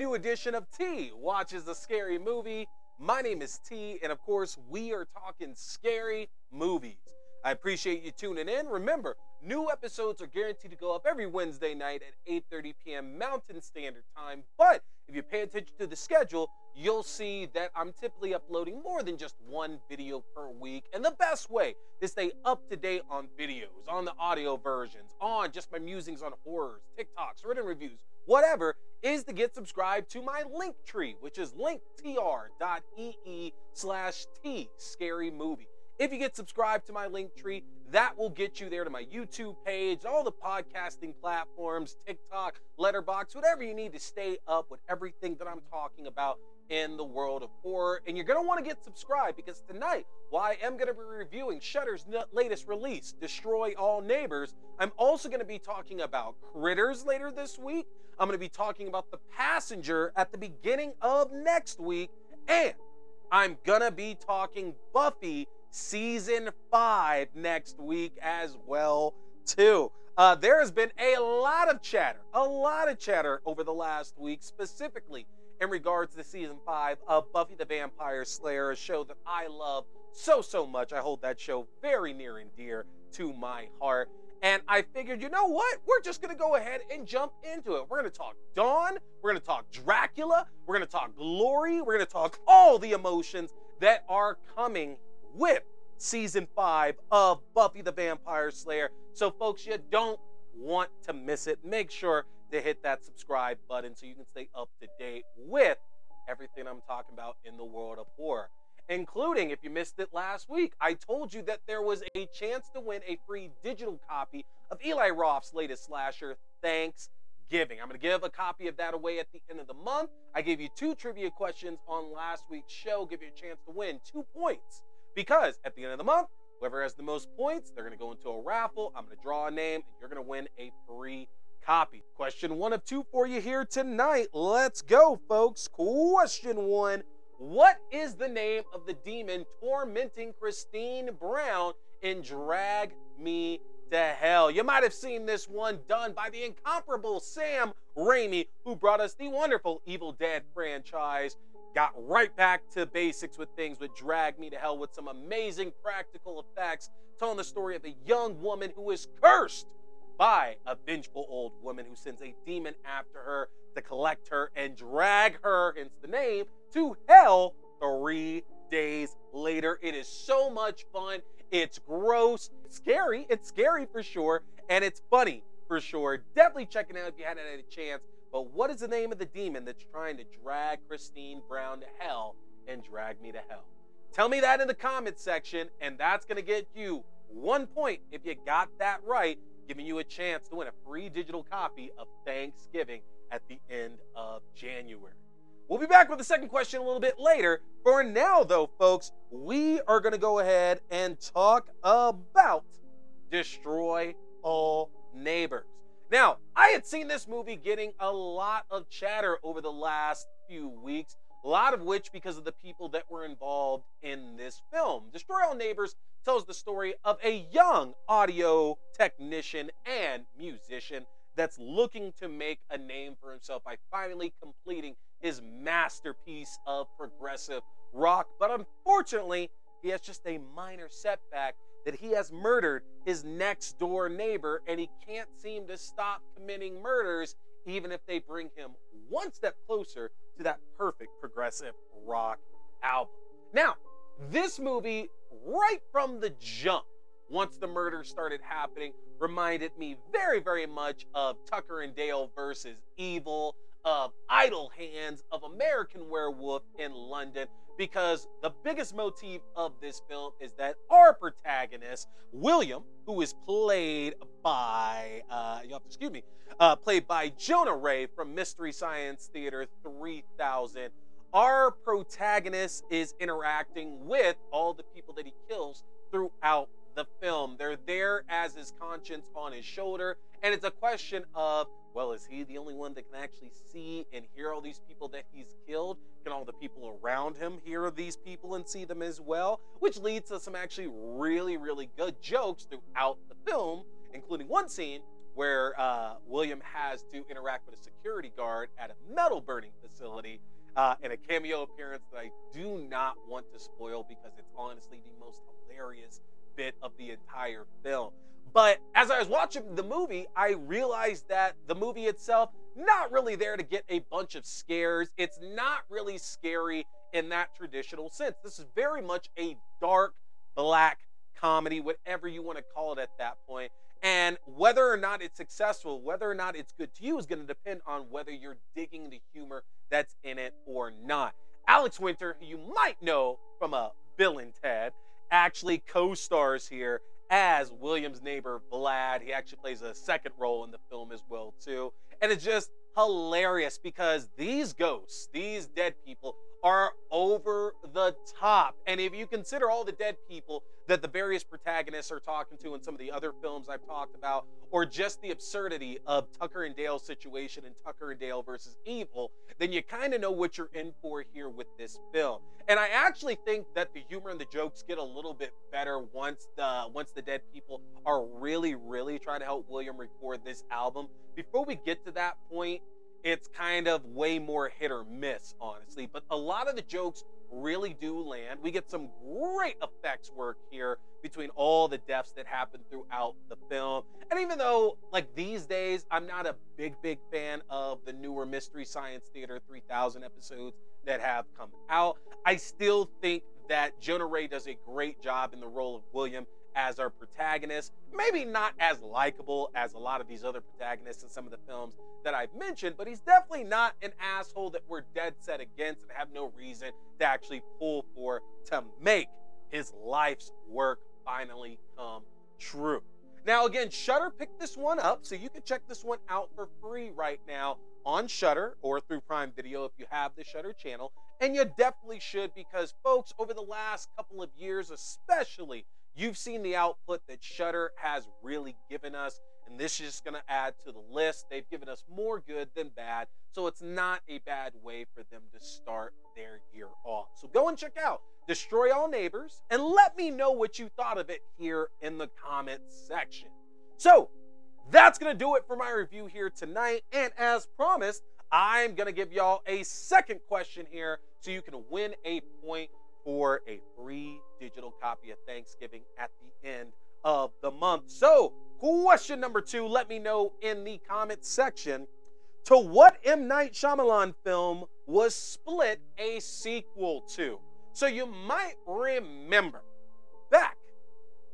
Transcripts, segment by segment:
edition of T Watches a Scary Movie. My name is T, and of course, we are talking scary movies. I appreciate you tuning in. Remember, new episodes are guaranteed to go up every Wednesday night at 8:30 p.m. Mountain Standard Time. But if you pay attention to the schedule, you'll see that I'm typically uploading more than just one video per week. And the best way to stay up to date on videos, on the audio versions, on just my musings on horrors, TikToks, written reviews, whatever, is to get subscribed to my link tree, which is linktr.ee slash T scary movie. If you get subscribed to my link tree, that will get you there to my YouTube page, all the podcasting platforms, TikTok, Letterboxd, whatever you need to stay up with everything that I'm talking about in the world of horror. And you're going to want to get subscribed because tonight, while I am going to be reviewing Shudder's latest release, Destroy All Neighbors, I'm also going to be talking about Critters later this week. I'm going to be talking about The Passenger at the beginning of next week. And I'm going to be talking Buffy season five next week as well too. Uh, there has been a lot of chatter, a lot of chatter over the last week, specifically in regards to season five of Buffy the Vampire Slayer, a show that I love so, so much. I hold that show very near and dear to my heart. And I figured, you know what? We're just to go ahead and jump into it. We're to talk Dawn. We're to talk Dracula. We're to talk Glory. We're to talk all the emotions that are coming with season five of Buffy the Vampire Slayer. So, folks, you don't want to miss it. Make sure to hit that subscribe button so you can stay up to date with everything I'm talking about in the world of horror. Including, if you missed it last week, I told you that there was a chance to win a free digital copy of Eli Roth's latest slasher, Thanksgiving. I'm going to give a copy of that away at the end of the month. I gave you two trivia questions on last week's show, give you a chance to win two points because at the end of the month, whoever has the most points, they're going to go into a raffle. I'm going to draw a name, and you're going to win a free copy. Question one of two for you here tonight. Let's go, folks. Question one What is the name of the demon tormenting Christine Brown in Drag Me to Hell? You might have seen this one done by the incomparable Sam Raimi, who brought us the wonderful Evil Dead franchise got right back to basics with things, would drag me to hell with some amazing practical effects, telling the story of a young woman who is cursed by a vengeful old woman who sends a demon after her to collect her and drag her, hence the name, to hell three days later. It is so much fun. It's gross, scary, it's scary for sure, and it's funny for sure. Definitely check it out if you hadn't had a chance. But what is the name of the demon that's trying to drag Christine Brown to hell and drag me to hell? Tell me that in the comments section, and that's going to get you one point if you got that right, giving you a chance to win a free digital copy of Thanksgiving at the end of January. We'll be back with the second question a little bit later. For now, though, folks, we are going to go ahead and talk about Destroy All Neighbors. Now, I had seen this movie getting a lot of chatter over the last few weeks, a lot of which because of the people that were involved in this film. Destroy All Neighbors tells the story of a young audio technician and musician that's looking to make a name for himself by finally completing his masterpiece of progressive rock. But unfortunately, he has just a minor setback that he has murdered his next door neighbor and he can't seem to stop committing murders even if they bring him one step closer to that perfect progressive rock album. Now, this movie, right from the jump, once the murder started happening, reminded me very, very much of Tucker and Dale versus Evil, of Idle Hands, of American Werewolf in London, because the biggest motif of this film is that our protagonist, William, who is played by, uh, you have to excuse me, uh, played by Jonah Ray from Mystery Science Theater 3000. Our protagonist is interacting with all the people that he kills throughout the film. They're there as his conscience on his shoulder, and it's a question of well, is he the only one that can actually see and hear all these people that he's killed? Can all the people around him hear these people and see them as well? Which leads to some actually really, really good jokes throughout the film, including one scene where uh, William has to interact with a security guard at a metal burning facility uh, in a cameo appearance that I do not want to spoil because it's honestly the most hilarious bit of the entire film. But as I was watching the movie, I realized that the movie itself not really there to get a bunch of scares. It's not really scary in that traditional sense. This is very much a dark black comedy, whatever you want to call it at that point. And whether or not it's successful, whether or not it's good to you, is going to depend on whether you're digging the humor that's in it or not. Alex Winter, who you might know from a Bill and Ted, actually co stars here as William's neighbor Vlad. He actually plays a second role in the film as well too. And it's just hilarious because these ghosts, these dead people are over the top. And if you consider all the dead people that the various protagonists are talking to in some of the other films I've talked about, or just the absurdity of Tucker and Dale's situation and Tucker and Dale versus evil, then you kind of know what you're in for here with this film. And I actually think that the humor and the jokes get a little bit better once the once the dead people are really, really trying to help William record this album. Before we get to that point, it's kind of way more hit or miss, honestly. But a lot of the jokes really do land. We get some great effects work here between all the deaths that happen throughout the film. And even though, like these days, I'm not a big, big fan of the newer Mystery Science Theater 3000 episodes that have come out, I still think that Jonah Ray does a great job in the role of William as our protagonist. Maybe not as likable as a lot of these other protagonists in some of the films that I've mentioned, but he's definitely not an asshole that we're dead set against and have no reason to actually pull for to make his life's work finally come true. Now, again, Shudder picked this one up, so you can check this one out for free right now on Shudder or through Prime Video if you have the Shudder channel. And you definitely should because, folks, over the last couple of years, especially, You've seen the output that Shudder has really given us, and this is just going to add to the list. They've given us more good than bad, so it's not a bad way for them to start their year off. So go and check out Destroy All Neighbors and let me know what you thought of it here in the comments section. So that's going to do it for my review here tonight, and as promised, I'm going to give y'all a second question here so you can win a point for a free digital copy of Thanksgiving at the end of the month. So, question number two, let me know in the comments section. To what M. Night Shyamalan film was Split a sequel to? So you might remember back,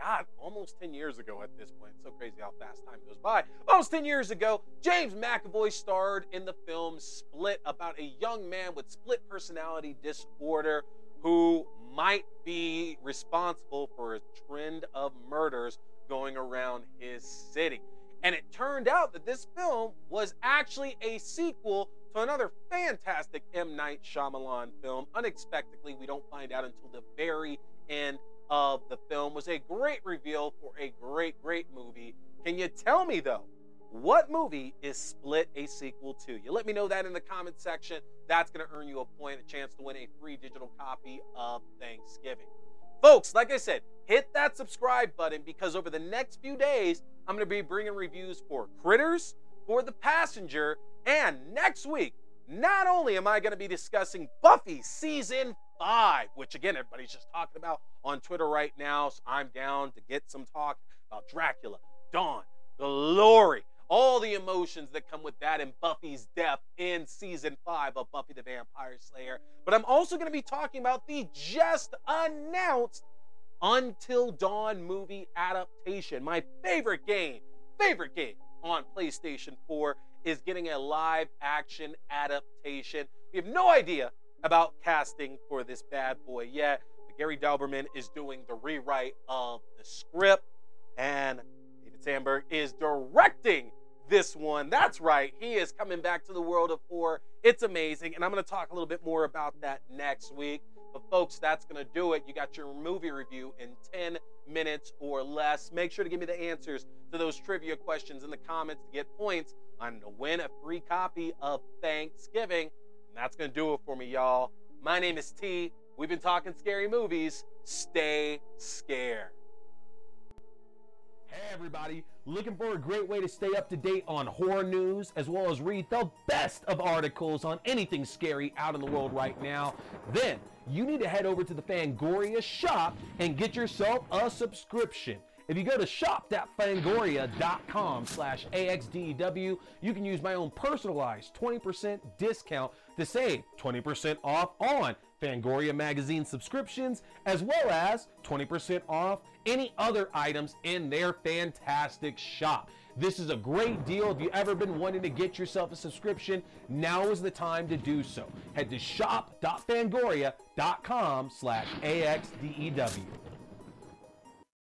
God, almost 10 years ago at this point. so crazy how fast time goes by. Almost 10 years ago, James McAvoy starred in the film Split about a young man with split personality disorder who might be responsible for a trend of murders going around his city. And it turned out that this film was actually a sequel to another fantastic M. Night Shyamalan film. Unexpectedly, we don't find out until the very end of the film. It was a great reveal for a great, great movie. Can you tell me though, what movie is Split a sequel to? You let me know that in the comment section. That's going to earn you a point, a chance to win a free digital copy of Thanksgiving. Folks, like I said, hit that subscribe button because over the next few days, I'm going to be bringing reviews for Critters, for The Passenger, and next week, not only am I going to be discussing Buffy season five, which again, everybody's just talking about on Twitter right now, so I'm down to get some talk about Dracula, Dawn, the Glory, all the emotions that come with that and Buffy's death in season five of Buffy the Vampire Slayer. But I'm also going to be talking about the just announced Until Dawn movie adaptation. My favorite game, favorite game on PlayStation 4 is getting a live action adaptation. We have no idea about casting for this bad boy yet, but Gary Dauberman is doing the rewrite of the script, and Sandberg is directing this one. That's right, he is coming back to the world of horror. It's amazing, and I'm going to talk a little bit more about that next week. But, folks, that's going to do it. You got your movie review in 10 minutes or less. Make sure to give me the answers to those trivia questions in the comments to get points on to win a free copy of Thanksgiving. And that's going to do it for me, y'all. My name is T. We've been talking scary movies. Stay scared. Hey everybody, looking for a great way to stay up to date on horror news as well as read the best of articles on anything scary out in the world right now? Then you need to head over to the Fangoria shop and get yourself a subscription. If you go to shop.fangoria.com slash AXDEW, you can use my own personalized 20% discount to save 20% off on Fangoria magazine subscriptions, as well as 20% off any other items in their fantastic shop. This is a great deal. If you've ever been wanting to get yourself a subscription, now is the time to do so. Head to shop.fangoria.com slash AXDEW.